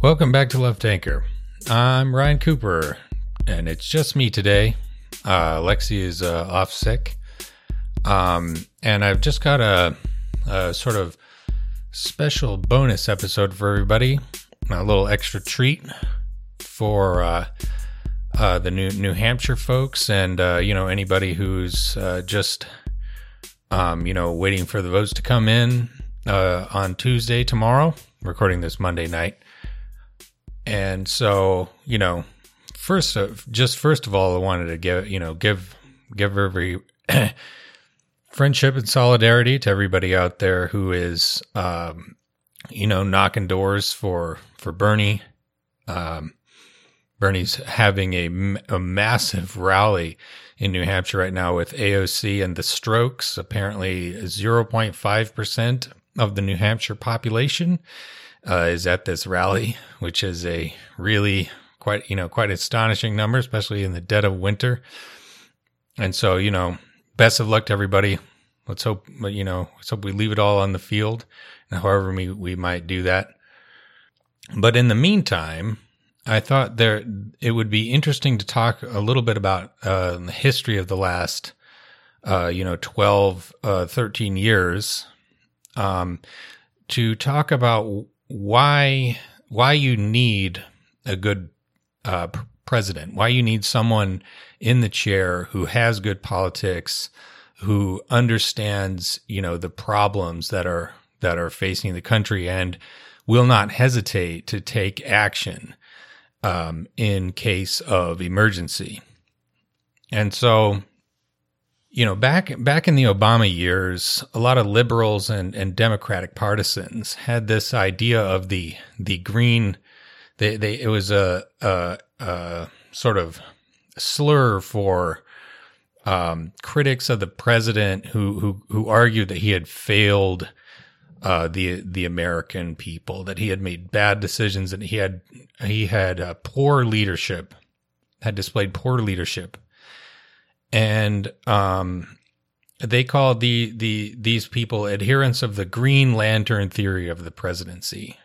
Welcome back to Left Anchor. I'm Ryan Cooper, and it's just me today. Uh, Lexi is uh, off sick, um, and I've just got a, a sort of special bonus episode for everybody. A little extra treat for uh, uh, the New New Hampshire folks, and uh, you know anybody who's uh, just um, you know waiting for the votes to come in uh, on Tuesday tomorrow. Recording this Monday night, and so you know, first of just first of all, I wanted to give you know give give every friendship and solidarity to everybody out there who is um, you know knocking doors for for Bernie. Um, Bernie's having a, a massive rally in New Hampshire right now with AOC and the Strokes, apparently 0.5% of the New Hampshire population uh, is at this rally, which is a really quite, you know, quite astonishing number, especially in the dead of winter. And so, you know, best of luck to everybody. Let's hope, you know, let's hope we leave it all on the field, however we, we might do that. But in the meantime, I thought there it would be interesting to talk a little bit about uh, the history of the last, uh, you know, 12, uh, 13 years, um, to talk about why why you need a good uh, president, why you need someone in the chair who has good politics, who understands, you know, the problems that are that are facing the country and will not hesitate to take action um, in case of emergency. And so, you know, back back in the Obama years, a lot of liberals and, and Democratic partisans had this idea of the the green. They they it was a a, a sort of slur for um, critics of the president who who who argued that he had failed uh, the the American people, that he had made bad decisions, and he had he had uh, poor leadership, had displayed poor leadership, and um, they called the the these people adherents of the Green Lantern theory of the presidency.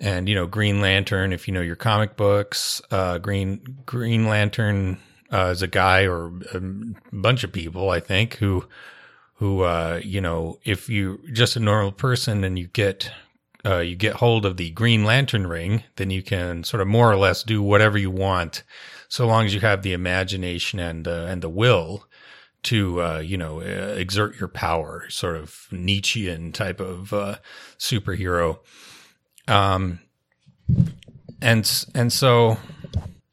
And you know, Green Lantern, if you know your comic books, uh, Green Green Lantern uh, is a guy or a bunch of people, I think, who who uh, you know if you're just a normal person and you get uh, you get hold of the green lantern ring then you can sort of more or less do whatever you want so long as you have the imagination and uh, and the will to uh, you know uh, exert your power sort of nietzschean type of uh, superhero. Um and and so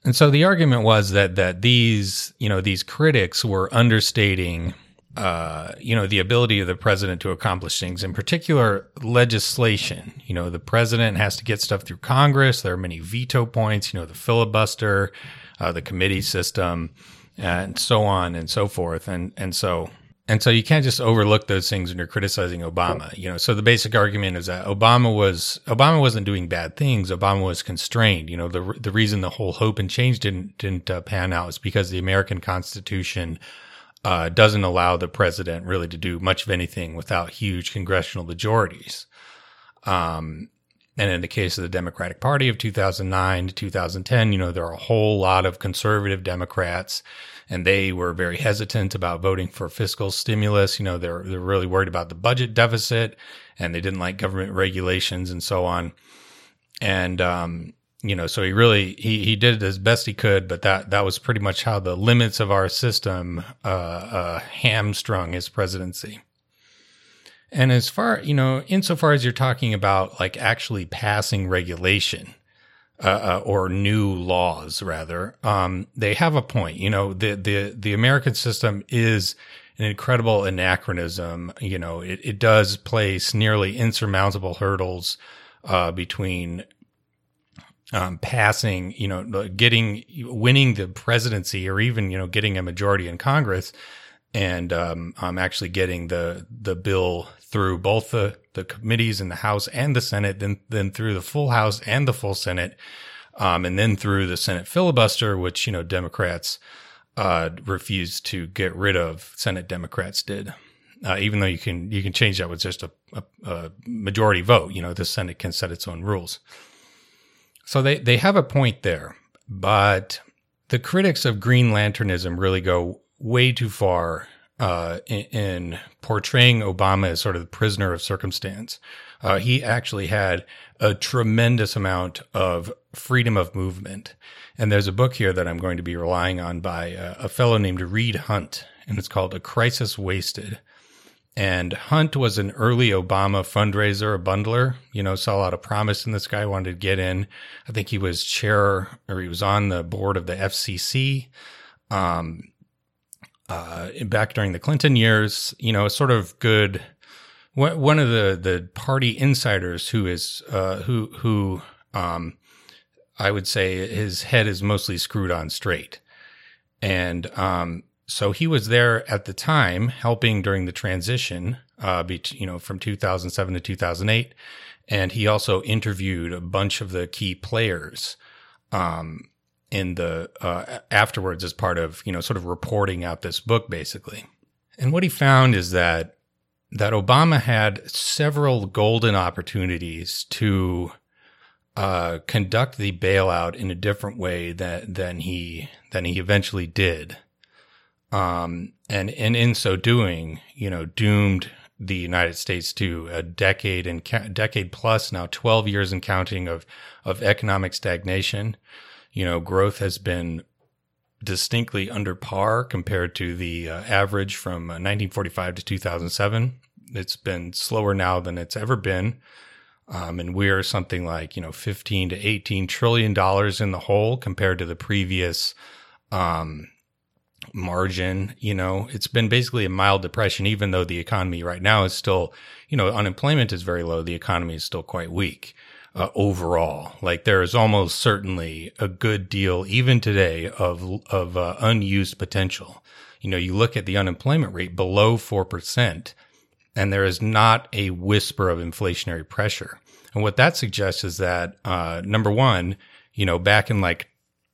and so the argument was that that these you know these critics were understating uh, you know, the ability of the president to accomplish things, in particular legislation. You know, the president has to get stuff through Congress. There are many veto points, you know, the filibuster, uh, the committee system, and so on and so forth. And, and so, and so you can't just overlook those things when you're criticizing Obama. You know, so the basic argument is that Obama was, Obama wasn't doing bad things. Obama was constrained. You know, the, the reason the whole hope and change didn't, didn't uh, pan out is because the American Constitution uh, doesn't allow the president really to do much of anything without huge congressional majorities. Um, and in the case of the Democratic Party of 2009 to 2010, you know, there are a whole lot of conservative Democrats and they were very hesitant about voting for fiscal stimulus. You know, they're, they're really worried about the budget deficit and they didn't like government regulations and so on. And, um, you know, so he really he he did as best he could, but that that was pretty much how the limits of our system uh, uh, hamstrung his presidency. And as far you know, insofar as you're talking about like actually passing regulation uh, uh or new laws, rather, um, they have a point. You know, the the the American system is an incredible anachronism. You know, it, it does place nearly insurmountable hurdles uh, between um, passing, you know, getting, winning the presidency or even, you know, getting a majority in Congress and um, um, actually getting the the bill through both the, the committees in the House and the Senate, then then through the full House and the full Senate, um, and then through the Senate filibuster, which you know Democrats uh, refused to get rid of. Senate Democrats did, uh, even though you can you can change that with just a, a, a majority vote. You know, the Senate can set its own rules. So they, they have a point there, but the critics of Green Lanternism really go way too far uh, in, in, portraying Obama as sort of the prisoner of circumstance. Uh, he actually had a tremendous amount of freedom of movement. And there's a book here that I'm going to be relying on by uh, a fellow named Reed Hundt, and it's called A Crisis Wasted. And Hundt was an early Obama fundraiser, a bundler, you know, saw a lot of promise in this guy, wanted to get in. I think he was chair or he was on the board of the FCC. Um, uh, back during the Clinton years, you know, sort of good. One of the, the party insiders who is, uh, who, who, um, I would say his head is mostly screwed on straight. And, um, so he was there at the time helping during the transition, uh, be, you know, from 2007 to 2008. And he also interviewed a bunch of the key players, um, in the, uh, afterwards as part of, you know, sort of reporting out this book basically. And what he found is that, that Obama had several golden opportunities to, uh, conduct the bailout in a different way that, than he, than he eventually did. Um, and, and in so doing, you know, doomed the United States to a decade and ca- decade plus now, 12 years and counting of, of economic stagnation. You know, growth has been distinctly under par compared to the uh, average from uh, 1945 to 2007. It's been slower now than it's ever been. Um, and we're something like, you know, 15 to 18 trillion dollars in the hole compared to the previous, um, margin. You know, it's been basically a mild depression, even though the economy right now is still, you know, unemployment is very low. The economy is still quite weak. Uh, overall, like there is almost certainly a good deal, even today, of of uh, unused potential. You know, you look at the unemployment rate below four percent, and there is not a whisper of inflationary pressure. And what that suggests is that uh, number one, you know, back in like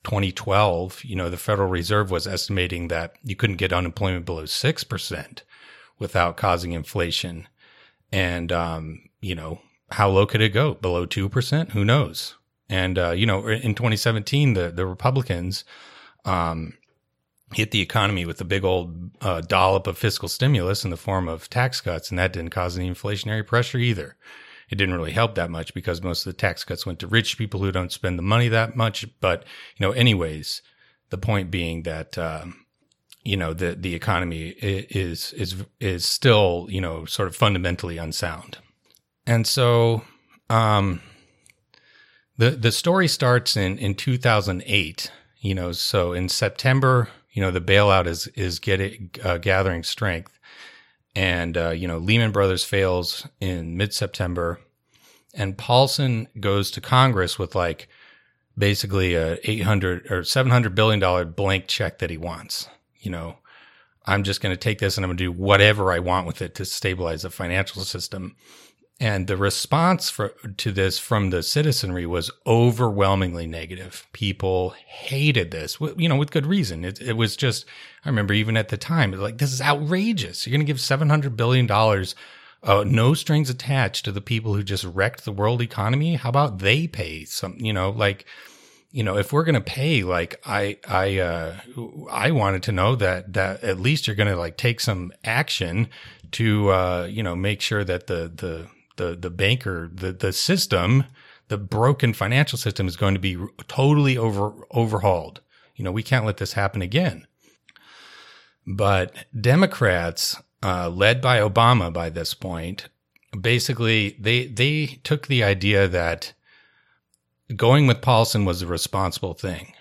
2012, you know, the Federal Reserve was estimating that you couldn't get unemployment below 6% without causing inflation. And, um, you know, how low could it go? Below 2%? Who knows? And, uh, you know, in 2017, the, the Republicans, um, hit the economy with a big old uh, dollop of fiscal stimulus in the form of tax cuts, and that didn't cause any inflationary pressure either it didn't really help that much because most of the tax cuts went to rich people who don't spend the money that much. But, you know, anyways, the point being that, um, you know, the, the economy is, is, is still, you know, sort of fundamentally unsound. And so, um, the, the story starts in, in 2008, you know, so in September, you know, the bailout is, is getting, uh, gathering strength and uh, you know Lehman Brothers fails in mid September, and Paulson goes to Congress with like basically a eight hundred or seven hundred billion dollar blank check that he wants. You know, I'm just going to take this and I'm going to do whatever I want with it to stabilize the financial system. And the response for, to this from the citizenry was overwhelmingly negative. People hated this, you know, with good reason. It, it was just, I remember even at the time, like, this is outrageous. You're going to give $700 billion, uh, no strings attached to the people who just wrecked the world economy. How about they pay some, you know, like, you know, if we're going to pay, like I, I, uh, I wanted to know that, that at least you're going to like take some action to, uh, you know, make sure that the, the, the the banker, the the system, the broken financial system is going to be totally over overhauled. You know, we can't let this happen again. But Democrats, uh, led by Obama by this point, basically they they took the idea that going with Paulson was a responsible thing,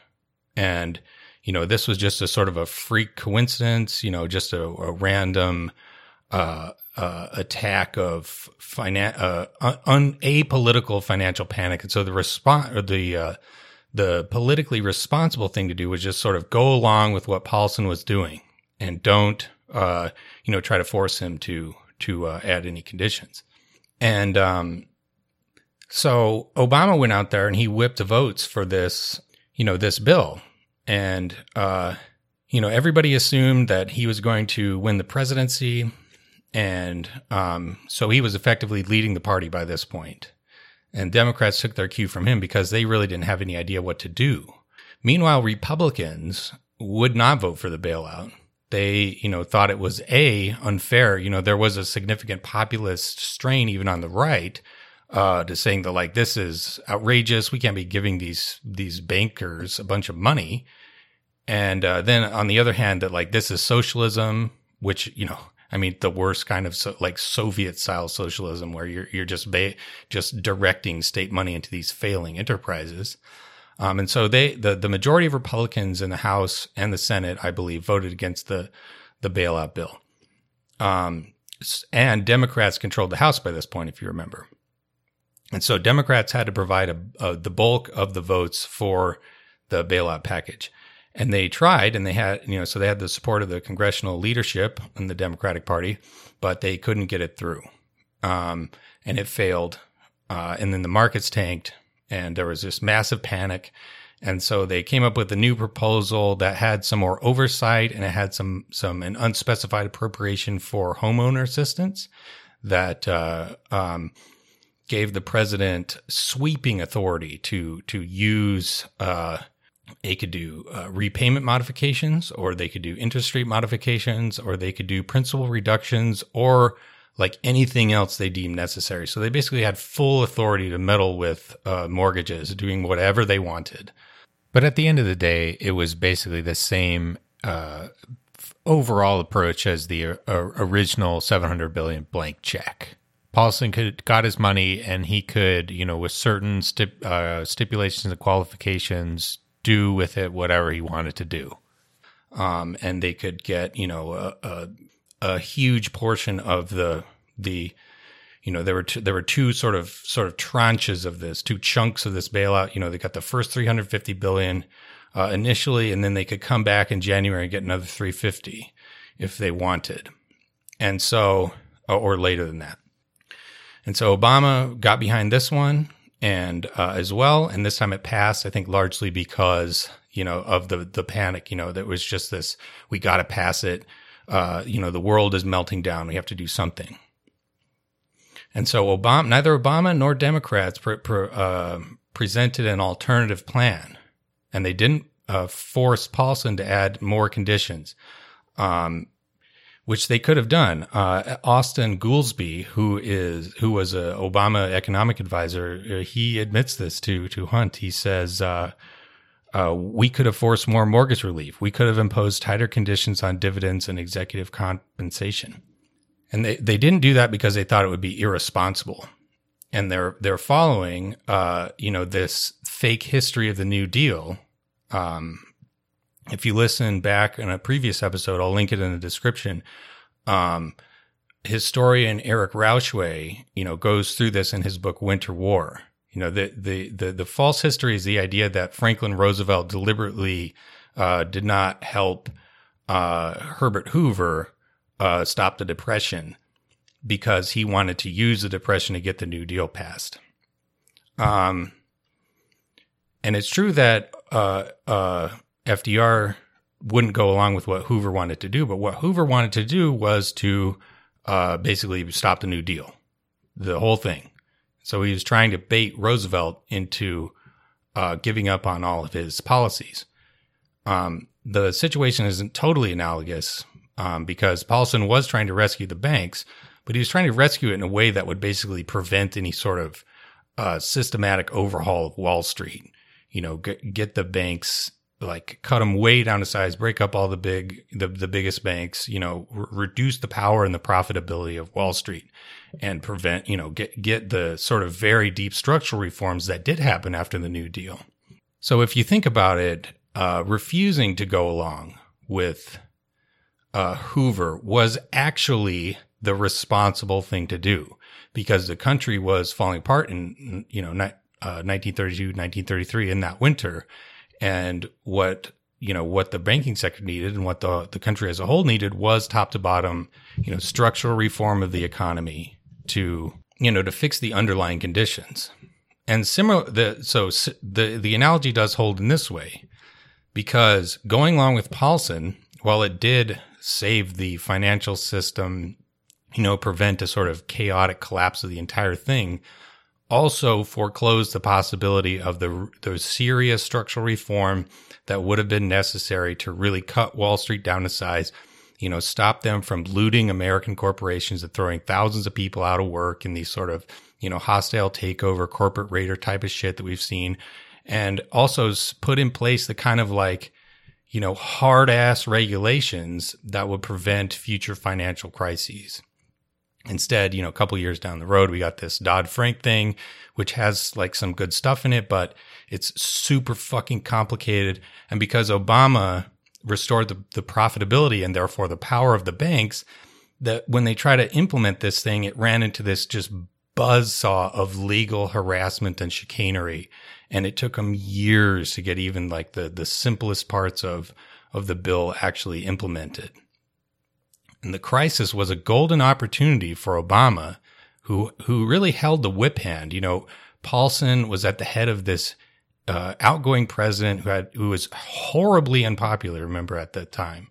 and you know this was just a sort of a freak coincidence. You know, just a, a random uh, uh, attack of finan- uh, un- apolitical financial panic, and so the response, the uh, the politically responsible thing to do was just sort of go along with what Paulson was doing, and don't uh, you know try to force him to to uh, add any conditions. And um, so Obama went out there and he whipped votes for this you know this bill, and uh, you know everybody assumed that he was going to win the presidency and um, so he was effectively leading the party by this point. And Democrats took their cue from him because they really didn't have any idea what to do. Meanwhile, Republicans would not vote for the bailout. They, you know, thought it was a unfair. You know, there was a significant populist strain even on the right uh, to saying that like this is outrageous. We can't be giving these these bankers a bunch of money. And uh, then on the other hand, that like this is socialism, which you know, I mean, the worst kind of so, like Soviet style socialism, where you're you're just ba- just directing state money into these failing enterprises. Um, and so they the the majority of Republicans in the House and the Senate, I believe, voted against the the bailout bill. Um, and Democrats controlled the House by this point, if you remember. And so Democrats had to provide a, a, the bulk of the votes for the bailout package. And they tried, and they had, you know, so they had the support of the congressional leadership and the Democratic Party, but they couldn't get it through. Um, and it failed. Uh, and then the markets tanked, and there was this massive panic. And so they came up with a new proposal that had some more oversight and it had some, some, an unspecified appropriation for homeowner assistance that, uh, um, gave the president sweeping authority to to use uh, they could do uh, repayment modifications or they could do interest rate modifications or they could do principal reductions or like anything else they deemed necessary. So they basically had full authority to meddle with uh, mortgages doing whatever they wanted. But at the end of the day it was basically the same uh, overall approach as the uh, original 700 billion blank check. Paulson could got his money and he could, you know, with certain stip, uh, stipulations and qualifications, do with it whatever he wanted to do. Um, and they could get, you know, a, a, a, huge portion of the the, you know, there were two, there were two sort of sort of tranches of this, two chunks of this bailout. You know, they got the first 350 billion uh, initially, and then they could come back in January and get another 350 if they wanted, and so or later than that. And so Obama got behind this one and uh, as well. And this time it passed, I think largely because, you know, of the, the panic, you know, that was just this, we got to pass it. Uh, you know, the world is melting down. We have to do something. And so Obama, neither Obama nor Democrats pre- pre- uh, presented an alternative plan and they didn't uh, force Paulson to add more conditions. Um, which they could have done. Uh, Austan Goolsbee, who is who was a Obama economic advisor, uh, he admits this to to Hundt. He says. Uh, uh, we could have forced more mortgage relief. We could have imposed tighter conditions on dividends and executive compensation. And they, they didn't do that because they thought it would be irresponsible. And they're they're following uh, you know this fake history of the New Deal um, if you listen back in a previous episode, I'll link it in the description. Um, historian Eric Rauchway, you know, goes through this in his book Winter War. You know, the the the, the false history is the idea that Franklin Roosevelt deliberately uh, did not help uh, Herbert Hoover uh, stop the Depression because he wanted to use the Depression to get the New Deal passed. Um, and it's true that uh, uh, FDR wouldn't go along with what Hoover wanted to do. But what Hoover wanted to do was to uh, basically stop the New Deal, the whole thing. So he was trying to bait Roosevelt into uh, giving up on all of his policies. Um, the situation isn't totally analogous um, because Paulson was trying to rescue the banks, but he was trying to rescue it in a way that would basically prevent any sort of uh, systematic overhaul of Wall Street. You know, get, get the banks like cut them way down to size, break up all the big, the, the biggest banks, you know, reduce the power and the profitability of Wall Street and prevent, you know, get, get the sort of very deep structural reforms that did happen after the New Deal. So if you think about it, uh, refusing to go along with uh, Hoover was actually the responsible thing to do because the country was falling apart in, you know, uh, 1932, 1933 in that winter and what you know what the banking sector needed and what the the country as a whole needed was top to bottom you know structural reform of the economy to you know to fix the underlying conditions. And similar the so the the analogy does hold in this way because going along with Paulson while it did save the financial system you know prevent a sort of chaotic collapse of the entire thing also foreclosed the possibility of the, the serious structural reform that would have been necessary to really cut Wall Street down to size, you know, stop them from looting American corporations and throwing thousands of people out of work in these sort of, you know, hostile takeover corporate raider type of shit that we've seen. And also put in place the kind of like, you know, hard ass regulations that would prevent future financial crises. Instead, you know, a couple years down the road, we got this Dodd Frank thing, which has like some good stuff in it, but it's super fucking complicated. And because Obama restored the, the profitability and therefore the power of the banks, that when they try to implement this thing, it ran into this just buzz saw of legal harassment and chicanery. And it took them years to get even like the, the simplest parts of, of the bill actually implemented. And the crisis was a golden opportunity for Obama, who who really held the whip hand. You know, Paulson was at the head of this uh, outgoing president who had who was horribly unpopular. Remember at that time,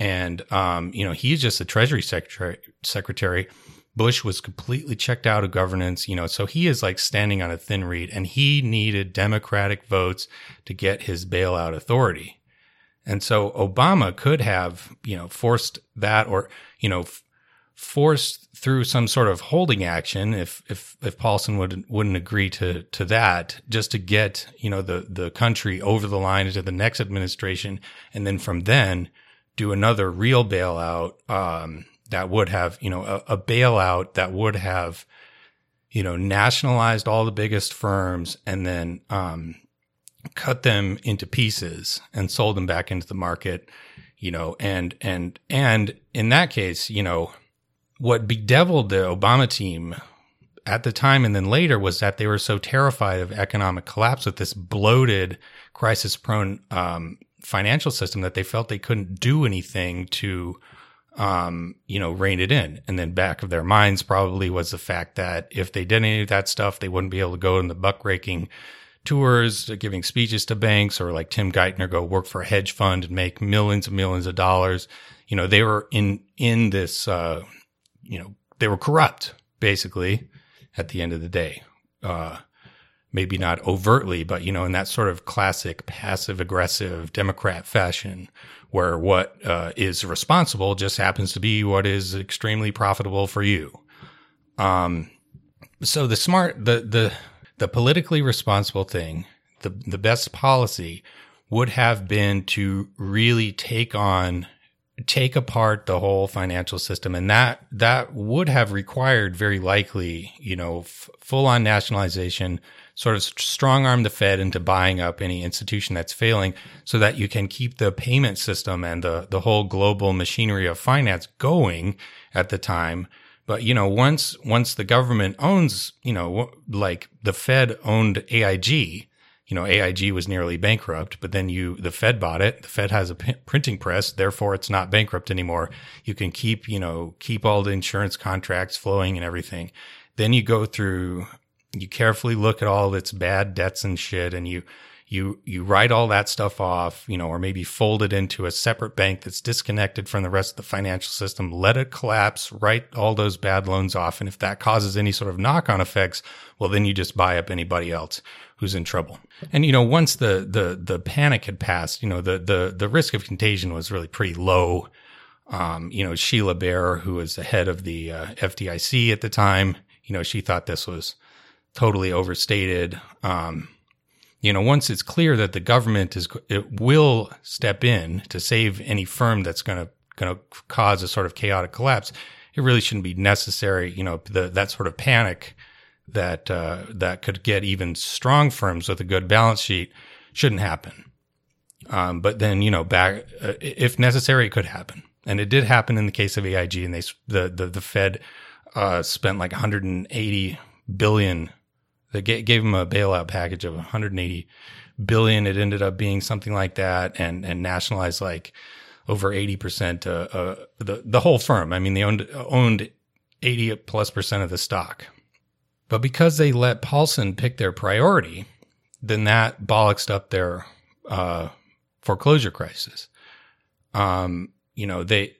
and um, you know he's just the Treasury secretary. Secretary Bush was completely checked out of governance. You know, so he is like standing on a thin reed, and he needed Democratic votes to get his bailout authority. And so Obama could have, you know, forced that or, you know, f- forced through some sort of holding action if, if, if Paulson would, wouldn't agree to, to that just to get, you know, the, the country over the line into the next administration. And then from then do another real bailout, um, that would have, you know, a, a bailout that would have, you know, nationalized all the biggest firms and then, um, cut them into pieces and sold them back into the market, you know, and, and, and in that case, you know, what bedeviled the Obama team at the time and then later was that they were so terrified of economic collapse with this bloated, crisis prone, um, financial system that they felt they couldn't do anything to, um, you know, rein it in. And then back of their minds probably was the fact that if they did any of that stuff, they wouldn't be able to go in the buckraking tours, giving speeches to banks, or like Tim Geithner go work for a hedge fund and make millions and millions of dollars. You know, they were in in this. Uh, you know, they were corrupt basically. At the end of the day, uh, maybe not overtly, but you know, in that sort of classic passive aggressive Democrat fashion, where what uh, is responsible just happens to be what is extremely profitable for you. Um, so the smart the the the politically responsible thing, the, the best policy would have been to really take on take apart the whole financial system. And that that would have required very likely you know f- full on nationalization sort of strong arm the fed into buying up any institution that's failing so that you can keep the payment system and the the whole global machinery of finance going at the time but you know, once once the government owns, you know, like the Fed owned AIG, you know, AIG was nearly bankrupt, but then you the Fed bought it. The Fed has a p- printing press, therefore it's not bankrupt anymore. You can keep, you know, keep all the insurance contracts flowing and everything. Then you go through you carefully look at all its bad debts and shit and you you you write all that stuff off, you know, or maybe fold it into a separate bank that's disconnected from the rest of the financial system, let it collapse, write all those bad loans off. And if that causes any sort of knock on effects, well, then you just buy up anybody else who's in trouble. And, you know, once the, the, the panic had passed, you know, the, the, the risk of contagion was really pretty low. Um, you know, Sheila Bair, who was the head of the uh, FDIC at the time, you know, she thought this was totally overstated. Um, you know, once it's clear that the government is, it will step in to save any firm that's going to, going to cause a sort of chaotic collapse, it really shouldn't be necessary. You know, the, that sort of panic that, uh, that could get even strong firms with a good balance sheet shouldn't happen. Um, but then, you know, back, uh, if necessary, it could happen. And it did happen in the case of AIG and they, the, the, the Fed, uh, spent like 180 billion they gave him a bailout package of 180 billion. It ended up being something like that, and and nationalized like over 80 percent uh, uh, the the whole firm. I mean, they owned owned 80 plus percent of the stock. But because they let Paulson pick their priority, then that bollocksed up their uh, foreclosure crisis. Um, you know, they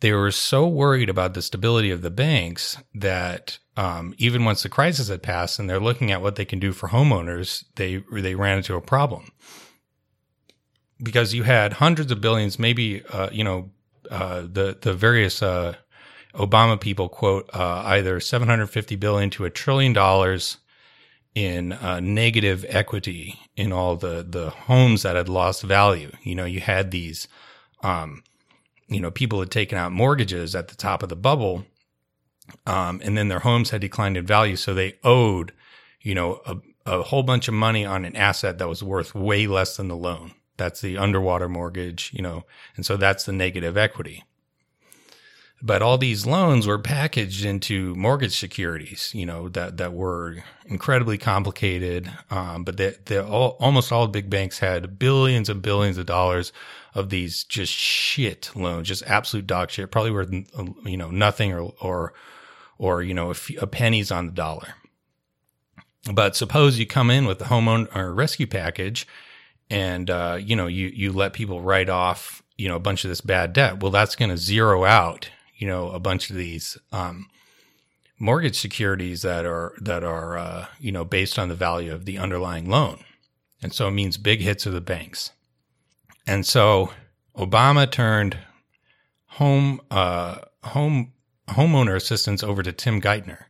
they were so worried about the stability of the banks that um, even once the crisis had passed and they're looking at what they can do for homeowners, they they ran into a problem because you had hundreds of billions, maybe uh, you know uh, the the various uh, Obama people quote uh, either 750 billion to a trillion dollars in uh, negative equity in all the the homes that had lost value. You know, you had these, um, you know, people had taken out mortgages at the top of the bubble, um, and then their homes had declined in value, so they owed, you know, a, a whole bunch of money on an asset that was worth way less than the loan. That's the underwater mortgage, you know, and so that's the negative equity. But all these loans were packaged into mortgage securities, you know, that, that were incredibly complicated. Um, but they, they all, almost all big banks had billions and billions of dollars of these just shit loans, just absolute dog shit, probably worth, you know, nothing or, or, or, you know, a, few, a pennies on the dollar. But suppose you come in with the homeowner rescue package and, uh, you know, you, you let people write off, you know, a bunch of this bad debt. Well, that's going to zero out you know a bunch of these um, mortgage securities that are that are uh, you know based on the value of the underlying loan, and so it means big hits of the banks. And so Obama turned home uh, home homeowner assistance over to Tim Geithner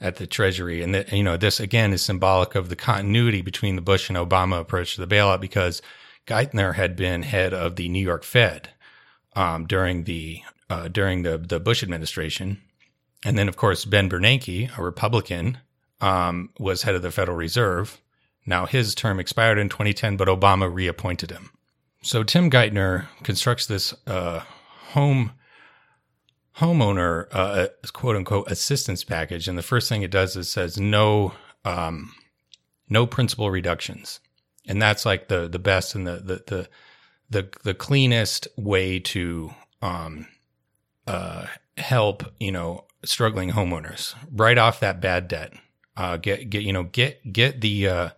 at the Treasury, and that you know this again is symbolic of the continuity between the Bush and Obama approach to the bailout because Geithner had been head of the New York Fed um, during the uh, during the the Bush administration, and then of course Ben Bernanke, a Republican, um, was head of the Federal Reserve. Now his term expired in 2010, but Obama reappointed him. So Tim Geithner constructs this uh, home homeowner uh, quote unquote assistance package, and the first thing it does is says no um, no principal reductions, and that's like the the best and the the the the, the cleanest way to um, uh, help you know struggling homeowners. Write off that bad debt. Uh, get get you know get get the uh,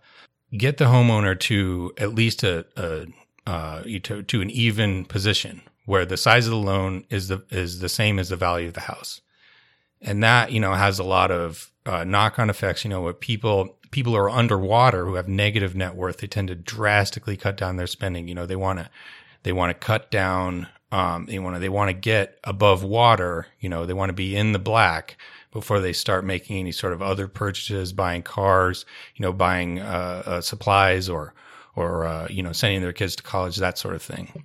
get the homeowner to at least a, a uh, to, to an even position where the size of the loan is the is the same as the value of the house, and that you know has a lot of uh, knock on effects. You know, what people people who are underwater who have negative net worth, they tend to drastically cut down their spending. You know, they want to they want to cut down um, they want to they want to get above water. You know, they want to be in the black before they start making any sort of other purchases, buying cars, you know, buying uh, uh, supplies or or uh, you know sending their kids to college, that sort of thing.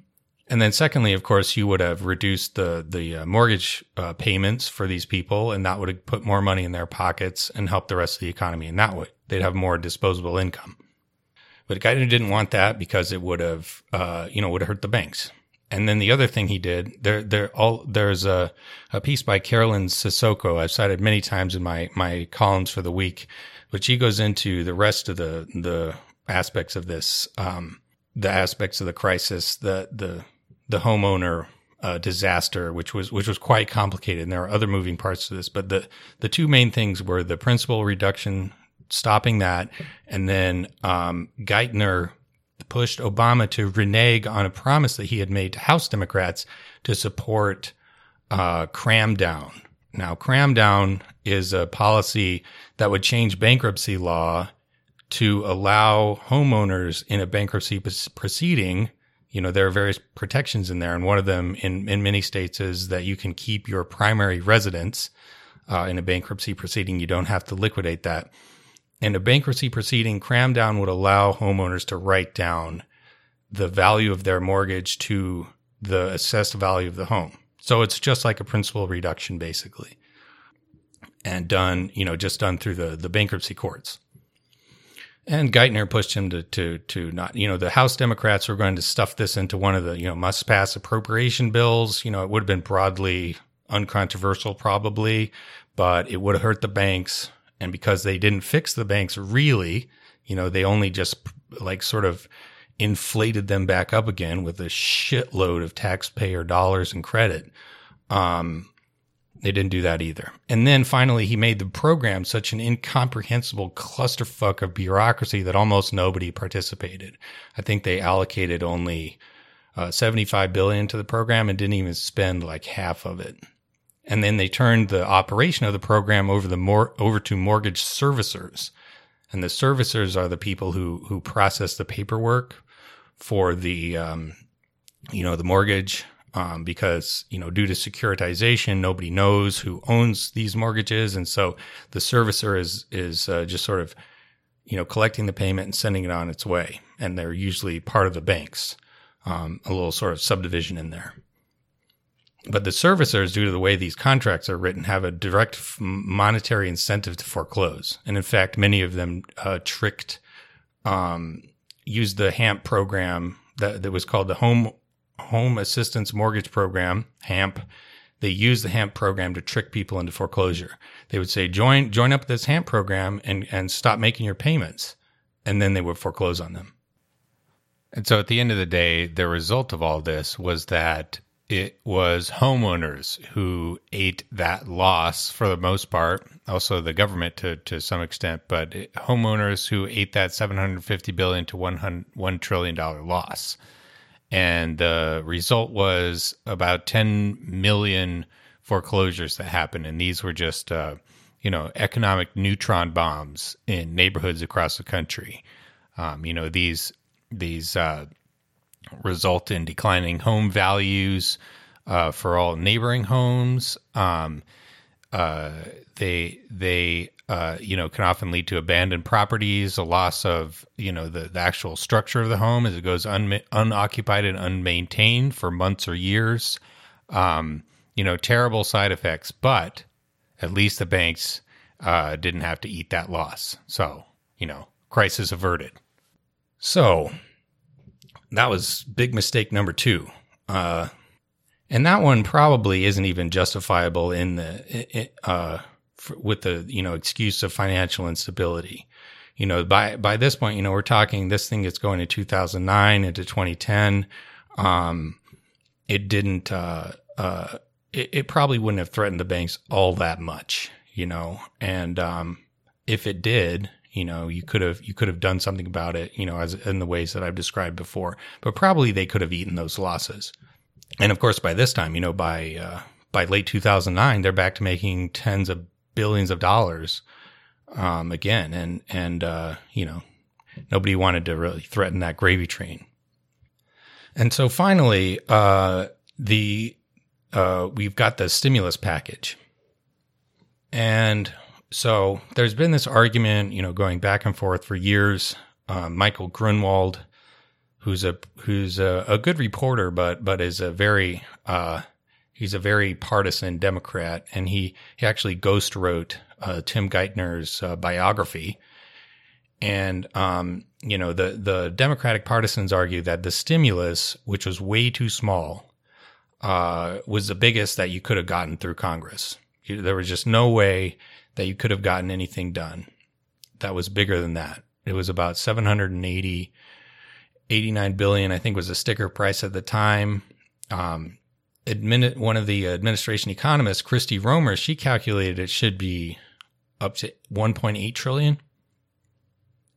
And then, secondly, of course, you would have reduced the the uh, mortgage uh, payments for these people, and that would have put more money in their pockets and help the rest of the economy. And that way, they'd have more disposable income. But Geithner didn't want that because it would have, uh, you know, would have hurt the banks. And then the other thing he did, there, there, all there's a, a piece by Carolyn Sissoko I've cited many times in my my columns for the week, but she goes into the rest of the the aspects of this, um, the aspects of the crisis, the the the homeowner uh, disaster, which was which was quite complicated. And there are other moving parts to this, but the the two main things were the principal reduction, stopping that, and then um, Geithner pushed Obama to renege on a promise that he had made to House Democrats to support uh, cram down. Now, cram down is a policy that would change bankruptcy law to allow homeowners in a bankruptcy proceeding. You know, there are various protections in there. And one of them in, in many states is that you can keep your primary residence uh, in a bankruptcy proceeding. You don't have to liquidate that. In a bankruptcy proceeding, cram down would allow homeowners to write down the value of their mortgage to the assessed value of the home. So it's just like a principal reduction, basically, and done, you know, just done through the, the bankruptcy courts. And Geithner pushed him to, to, to not, you know, the House Democrats were going to stuff this into one of the, you know, must pass appropriation bills. You know, it would have been broadly uncontroversial, probably, but it would have hurt the banks. And because they didn't fix the banks really, you know, they only just like sort of inflated them back up again with a shitload of taxpayer dollars and credit. Um, they didn't do that either. And then finally, he made the program such an incomprehensible clusterfuck of bureaucracy that almost nobody participated. I think they allocated only uh, 75 billion to the program and didn't even spend like half of it. And then they turned the operation of the program over the more over to mortgage servicers. And the servicers are the people who who process the paperwork for the um, you know the mortgage um, because you know due to securitization nobody knows who owns these mortgages and so the servicer is is uh, just sort of you know collecting the payment and sending it on its way and they're usually part of the banks um, a little sort of subdivision in there. But the servicers, due to the way these contracts are written, have a direct monetary incentive to foreclose. And in fact, many of them uh, tricked, um, used the HAMP program that, that was called the Home Home Assistance Mortgage Program, HAMP. They used the HAMP program to trick people into foreclosure. They would say, join, join up this HAMP program and, and stop making your payments. And then they would foreclose on them. And so at the end of the day, the result of all this was that it was homeowners who ate that loss for the most part, also the government to, to some extent, but it, homeowners who ate that 750 billion to 1 trillion dollar loss. And the result was about 10 million foreclosures that happened. And these were just, uh, you know, economic neutron bombs in neighborhoods across the country. Um, you know, these these uh, result in declining home values uh, for all neighboring homes. Um, uh, they they uh, you know can often lead to abandoned properties, a loss of you know the, the actual structure of the home as it goes un- unoccupied and unmaintained for months or years. Um, you know, terrible side effects, but at least the banks uh, didn't have to eat that loss. So you know, crisis averted. So that was big mistake number two. Uh, and that one probably isn't even justifiable in the uh, with the you know excuse of financial instability. You know, by by this point, you know, we're talking this thing is going to 2009 into 2010. Um, it didn't. Uh, uh, it, it, probably wouldn't have threatened the banks all that much, you know. And um, if it did, you know you could have you could have done something about it you know as in the ways that i've described before but probably they could have eaten those losses and of course by this time you know by uh, by late 2009 they're back to making tens of billions of dollars um, again and and uh, you know nobody wanted to really threaten that gravy train and so finally uh, the uh, we've got the stimulus package and so there's been this argument, you know, going back and forth for years. Um, Michael Grunwald, who's a who's a, a, good reporter, but but is a very uh, he's a very partisan Democrat, and he he actually ghost wrote uh, Tim Geithner's uh, biography. And um, you know the the Democratic partisans argue that the stimulus, which was way too small, uh, was the biggest that you could have gotten through Congress. There was just no way that you could have gotten anything done that was bigger than that. It was about 780, 89 billion, I think was the sticker price at the time. Um, admin, one of the administration economists, Christy Romer, she calculated it should be up to 1.8 trillion.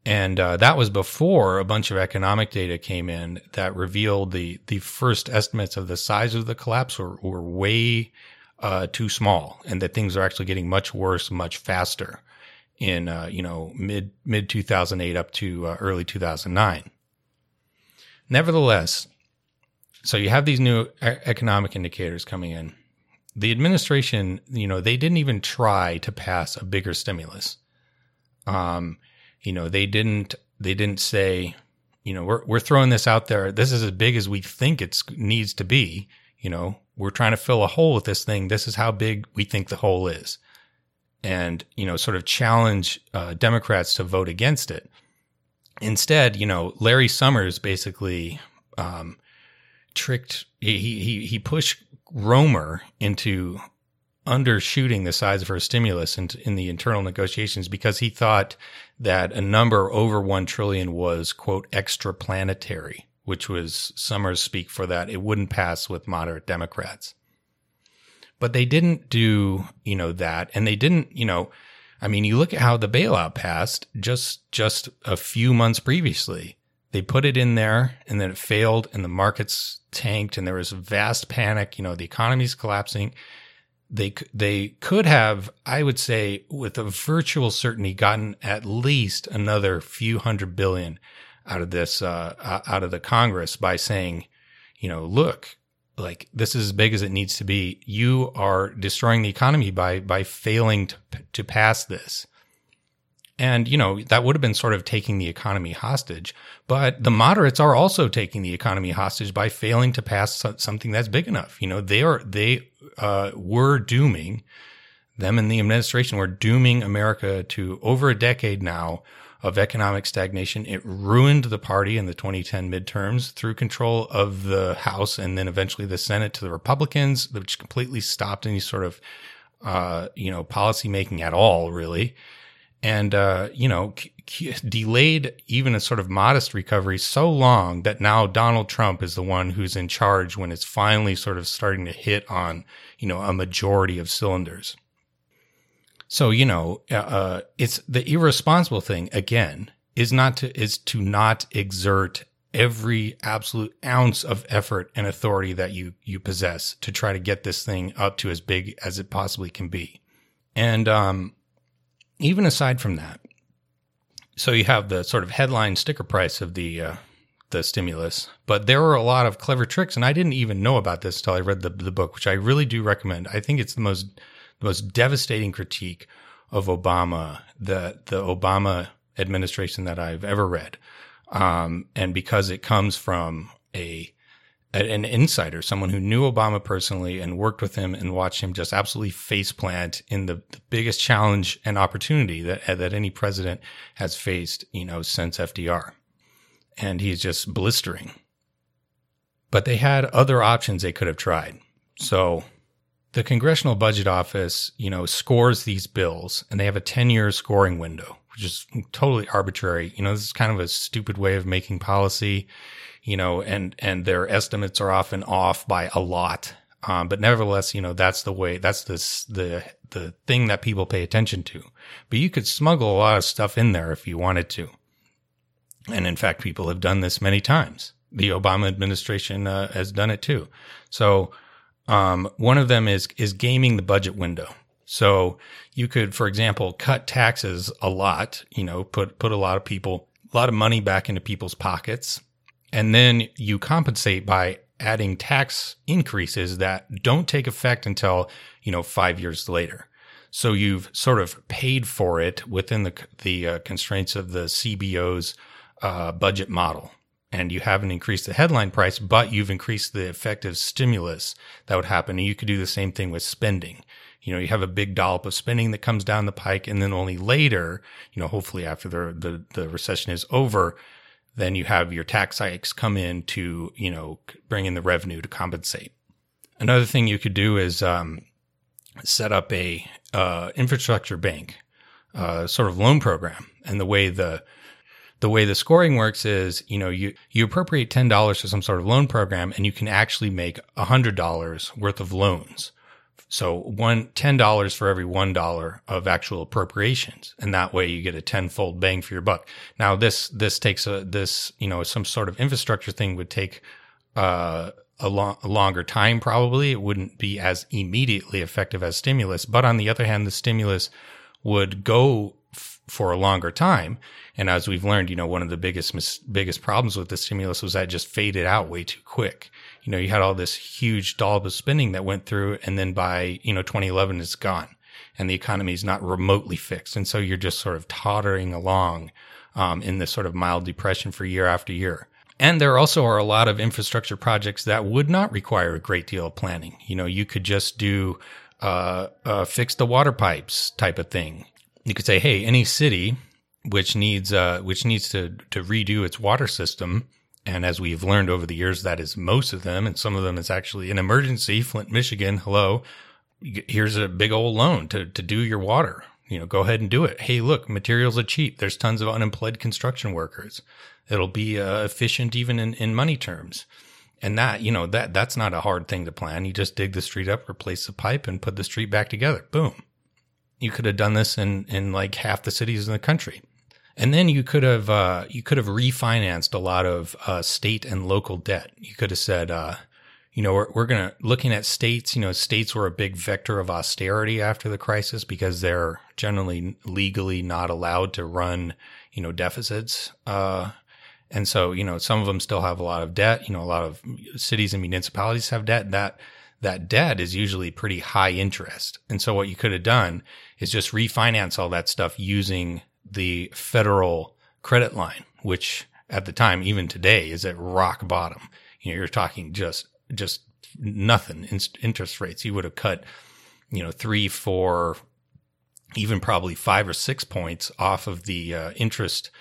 And uh, that was before a bunch of economic data came in that revealed the the first estimates of the size of the collapse were, were way uh, too small, and that things are actually getting much worse, much faster in uh, you know mid mid 2008 up to uh, early 2009. Nevertheless, so you have these new economic indicators coming in. The administration, you know, they didn't even try to pass a bigger stimulus. Um, you know, they didn't they didn't say, you know, we're we're throwing this out there. This is as big as we think it needs to be. You know, we're trying to fill a hole with this thing. This is how big we think the hole is. And, you know, sort of challenge uh, Democrats to vote against it. Instead, you know, Larry Summers basically um, tricked, he, he, he pushed Romer into undershooting the size of her stimulus in, in the internal negotiations because he thought that a number over 1 trillion was, quote, extraplanetary which was Summers speak for that. It wouldn't pass with moderate Democrats. But they didn't do, you know, that. And they didn't, you know, I mean, you look at how the bailout passed just, just a few months previously. They put it in there and then it failed and the markets tanked and there was vast panic. You know, the economy's collapsing. They, they could have, I would say, with a virtual certainty, gotten at least another few hundred billion out of this, uh, out of the Congress by saying, you know, look, like this is as big as it needs to be. You are destroying the economy by, by failing to, to pass this. And, you know, that would have been sort of taking the economy hostage. But the moderates are also taking the economy hostage by failing to pass something that's big enough. You know, they are, they, uh, were dooming them and the administration were dooming America to over a decade now of economic stagnation. It ruined the party in the 2010 midterms through control of the House and then eventually the Senate to the Republicans, which completely stopped any sort of, uh, you know, policy making at all, really and uh, you know c- delayed even a sort of modest recovery so long that now Donald Trump is the one who's in charge when it's finally sort of starting to hit on you know a majority of cylinders. So you know uh, uh it's the irresponsible thing again is not to is to not exert every absolute ounce of effort and authority that you you possess to try to get this thing up to as big as it possibly can be. And um even aside from that, so you have the sort of headline sticker price of the uh, the stimulus, but there were a lot of clever tricks, and I didn't even know about this until I read the the book, which I really do recommend. I think it's the most the most devastating critique of Obama, the the Obama administration that I've ever read, um, and because it comes from a an insider, someone who knew Obama personally and worked with him and watched him just absolutely faceplant in the, the biggest challenge and opportunity that uh, that any president has faced, you know, since FDR. And he's just blistering. But they had other options they could have tried. So the Congressional Budget Office, you know, scores these bills and they have a 10 year scoring window, which is totally arbitrary. You know, this is kind of a stupid way of making policy you know, and, and their estimates are often off by a lot. Um, but nevertheless, you know, that's the way, that's the, the, the thing that people pay attention to. But you could smuggle a lot of stuff in there if you wanted to. And in fact, people have done this many times. The Obama administration uh, has done it too. So, um, one of them is, is gaming the budget window. So you could, for example, cut taxes a lot, you know, put, put a lot of people, a lot of money back into people's pockets and then you compensate by adding tax increases that don't take effect until, you know, five years later. So you've sort of paid for it within the, the uh, constraints of the CBO's uh, budget model. And you haven't increased the headline price, but you've increased the effective stimulus that would happen. And you could do the same thing with spending. You know, you have a big dollop of spending that comes down the pike, and then only later, you know, hopefully after the, the, the recession is over, then you have your tax hikes come in to, you know, bring in the revenue to compensate. Another thing you could do is um, set up a uh, infrastructure bank, uh, sort of loan program. And the way the the way the scoring works is, you know, you, you appropriate $10 to some sort of loan program and you can actually make $100 worth of loans. So one ten dollars for every one dollar of actual appropriations, and that way you get a tenfold bang for your buck. Now this this takes a this you know some sort of infrastructure thing would take uh, a, long, a longer time probably. It wouldn't be as immediately effective as stimulus, but on the other hand, the stimulus would go for a longer time. And as we've learned, you know, one of the biggest mis- biggest problems with the stimulus was that just faded out way too quick you know, you had all this huge dollop of spending that went through. And then by, you know, 2011, it's gone and the economy is not remotely fixed. And so you're just sort of tottering along, um, in this sort of mild depression for year after year. And there also are a lot of infrastructure projects that would not require a great deal of planning. You know, you could just do, uh, uh, fix the water pipes type of thing. You could say, Hey, any city which needs, uh, which needs to, to redo its water system, and as we've learned over the years, that is most of them. And some of them is actually an emergency. Flint, Michigan. Hello. Here's a big old loan to, to do your water. You know, go ahead and do it. Hey, look, materials are cheap. There's tons of unemployed construction workers. It'll be uh, efficient even in, in money terms. And that, you know, that, that's not a hard thing to plan. You just dig the street up, replace the pipe and put the street back together. Boom. You could have done this in, in like half the cities in the country And then you could have uh, you could have refinanced a lot of uh, state and local debt. You could have said, uh, you know, we're, we're going to looking at states. You know, states were a big vector of austerity after the crisis because they're generally legally not allowed to run, you know, deficits. Uh, and so, you know, some of them still have a lot of debt. You know, a lot of cities and municipalities have debt. That that debt is usually pretty high interest. And so, what you could have done is just refinance all that stuff using the federal credit line, which at the time, even today, is at rock bottom. You know, you're talking just just nothing in interest rates. You would have cut, you know, three, four, even probably five or six points off of the uh, interest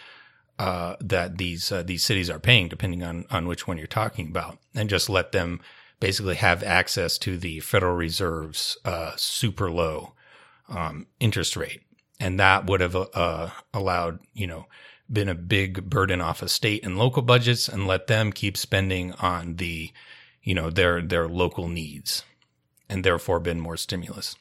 uh, that these uh, these cities are paying, depending on on which one you're talking about, and just let them basically have access to the Federal Reserve's uh, super low um, interest rate, and that would have uh, allowed you know been a big burden off of state and local budgets, and let them keep spending on the you know their their local needs, and therefore been more stimulus.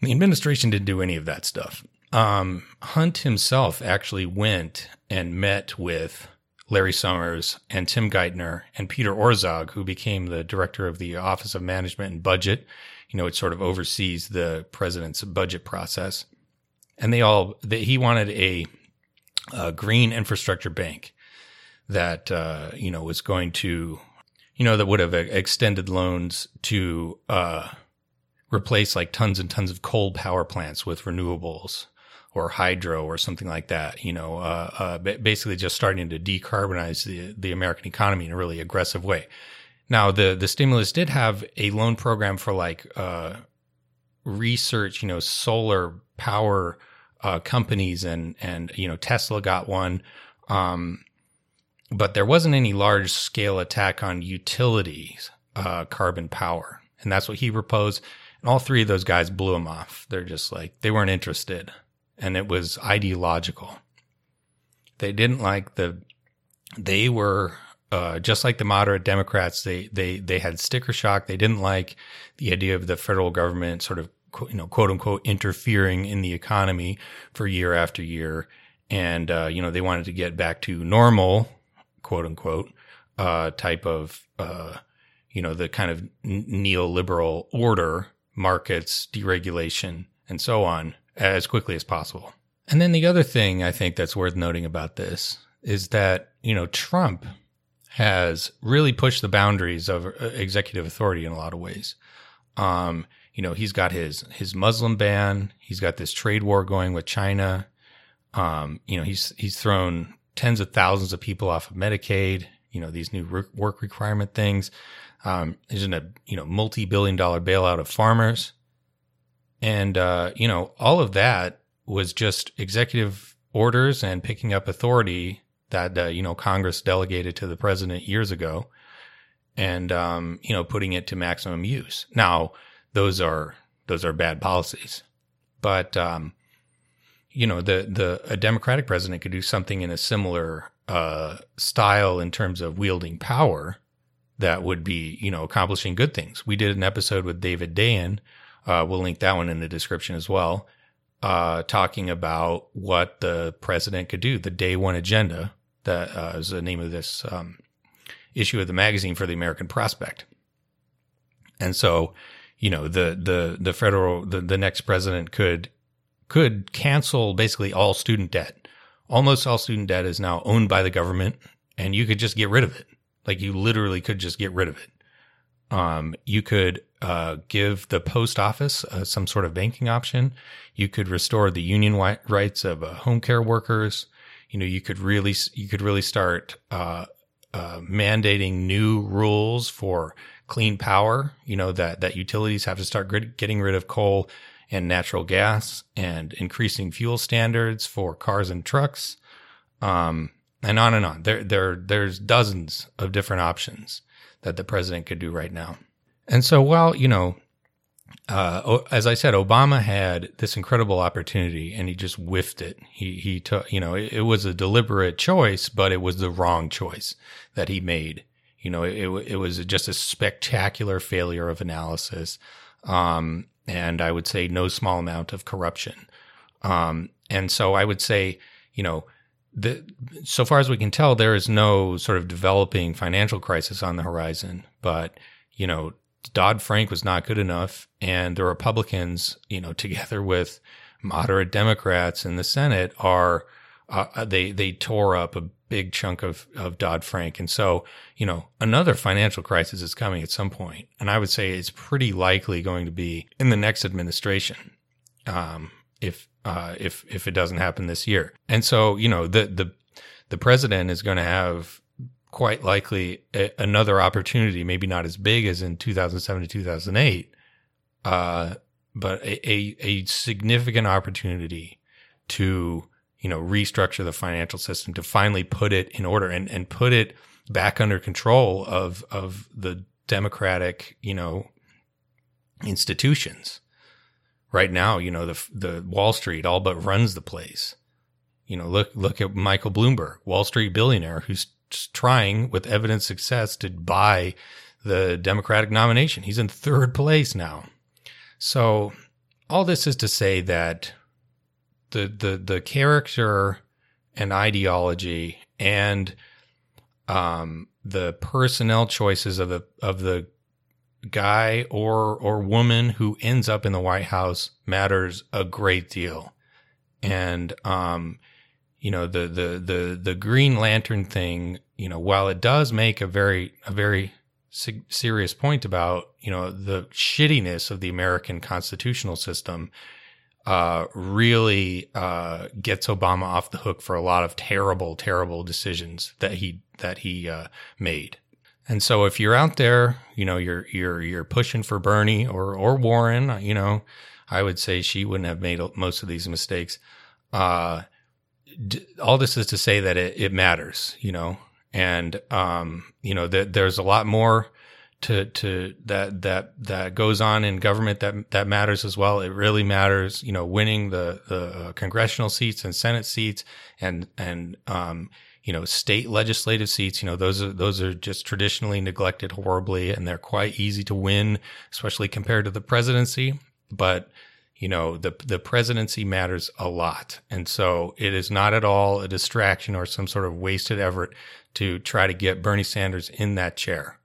The administration didn't do any of that stuff. Um, Hundt himself actually went and met with Larry Summers and Tim Geithner and Peter Orszag, who became the director of the Office of Management and Budget. You know, it sort of oversees the president's budget process. And they all, they, he wanted a, a, green infrastructure bank that, uh, you know, was going to, you know, that would have extended loans to, uh, replace like tons and tons of coal power plants with renewables or hydro or something like that. You know, uh, uh, basically just starting to decarbonize the the American economy in a really aggressive way. Now, the the stimulus did have a loan program for like uh, research. You know, solar power uh, companies and and you know Tesla got one. Um, but there wasn't any large scale attack on utilities, uh, carbon power. And that's what he proposed. And all three of those guys blew him off. They're just like, they weren't interested and it was ideological. They didn't like the, they were, uh, just like the moderate Democrats, they, they, they had sticker shock. They didn't like the idea of the federal government sort of, you know, quote unquote, interfering in the economy for year after year. And, uh, you know, they wanted to get back to normal, quote unquote, uh, type of, uh, you know, the kind of neoliberal order, markets, deregulation, and so on as quickly as possible. And then the other thing I think that's worth noting about this is that, you know, Trump has really pushed the boundaries of uh, executive authority in a lot of ways. Um, you know, he's got his his Muslim ban, he's got this trade war going with China. Um, you know, he's he's thrown tens of thousands of people off of Medicaid, you know, these new work requirement things. Um, in a, you know, multi-billion dollar bailout of farmers. And, uh, you know, all of that was just executive orders and picking up authority that, uh, you know, Congress delegated to the president years ago and, um, you know, putting it to maximum use. Now, those are, those are bad policies. But, um, you know, the, the, a Democratic president could do something in a similar, uh, style in terms of wielding power that would be, you know, accomplishing good things. We did an episode with David Dayen uh, we'll link that one in the description as well. Uh, talking about what the president could do, the day one agenda. That uh, is the name of this um, issue of the magazine for the American Prospect. And so, you know, the the the federal the, the next president could could cancel basically all student debt. Almost all student debt is now owned by the government, and you could just get rid of it. Like you literally could just get rid of it. Um, you could uh, give the post office uh, some sort of banking option. You could restore the union rights of uh, home care workers. You know, you could really you could really start uh, uh, mandating new rules for clean power. You know that that utilities have to start getting rid of coal and natural gas and increasing fuel standards for cars and trucks. Um, and on and on. There, there, there's dozens of different options that the president could do right now. And so while, you know, uh, as I said, Obama had this incredible opportunity and he just whiffed it. He, he took, you know, it, it, was a deliberate choice, but it was the wrong choice that he made. You know, it, it was just a spectacular failure of analysis. Um, and I would say no small amount of corruption. Um, and so I would say, you know, the, so far as we can tell, there is no sort of developing financial crisis on the horizon. But you know, Dodd Frank was not good enough, and the Republicans, you know, together with moderate Democrats in the Senate, are uh, they they tore up a big chunk of of Dodd Frank, and so you know another financial crisis is coming at some point, and I would say it's pretty likely going to be in the next administration, um, if uh, if if it doesn't happen this year, and so you know the the the president is going to have quite likely a, another opportunity, maybe not as big as in 2007 to 2008, uh, but a, a, a significant opportunity to you know restructure the financial system to finally put it in order and, and put it back under control of of the democratic you know institutions right now you know the the wall street all but runs the place. You know look look at michael bloomberg wall street billionaire who's trying with evident success to buy the democratic nomination. He's in third place now. So all this is to say that the the the character and ideology and um, the personnel choices of the of the guy or or woman who ends up in the White House matters a great deal. And um, you know the the the the Green Lantern thing, you know, while it does make a very a very serious point about you know the shittiness of the American constitutional system, uh, really uh, gets Obama off the hook for a lot of terrible, terrible decisions that he that he uh, made. And so, if you're out there, you know you're you're you're pushing for Bernie or or Warren, you know, I would say she wouldn't have made most of these mistakes. Uh, all this is to say that it, it matters, you know, and um, you know that there's a lot more to to that that that goes on in government that that matters as well. It really matters, you know, winning the the uh, congressional seats and Senate seats and and um, you know state legislative seats. You know, those are those are just traditionally neglected horribly, and they're quite easy to win, especially compared to the presidency. But you know the the presidency matters a lot and so it is not at all a distraction or some sort of wasted effort to try to get Bernie Sanders in that chair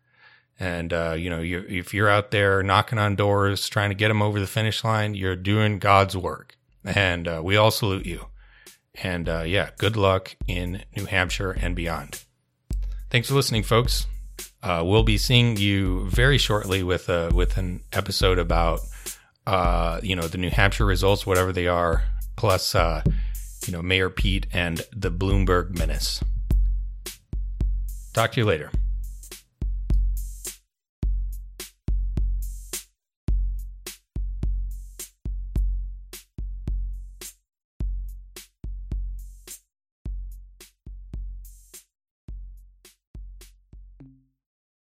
and uh, you know, you, if you're out there knocking on doors, trying to get them over the finish line, you're doing God's work, and uh, we all salute you. And uh, yeah, good luck in New Hampshire and beyond. Thanks for listening, folks. Uh, we'll be seeing you very shortly with a, with an episode about uh, you know the New Hampshire results, whatever they are, plus uh, you know Mayor Pete and the Bloomberg menace. Talk to you later.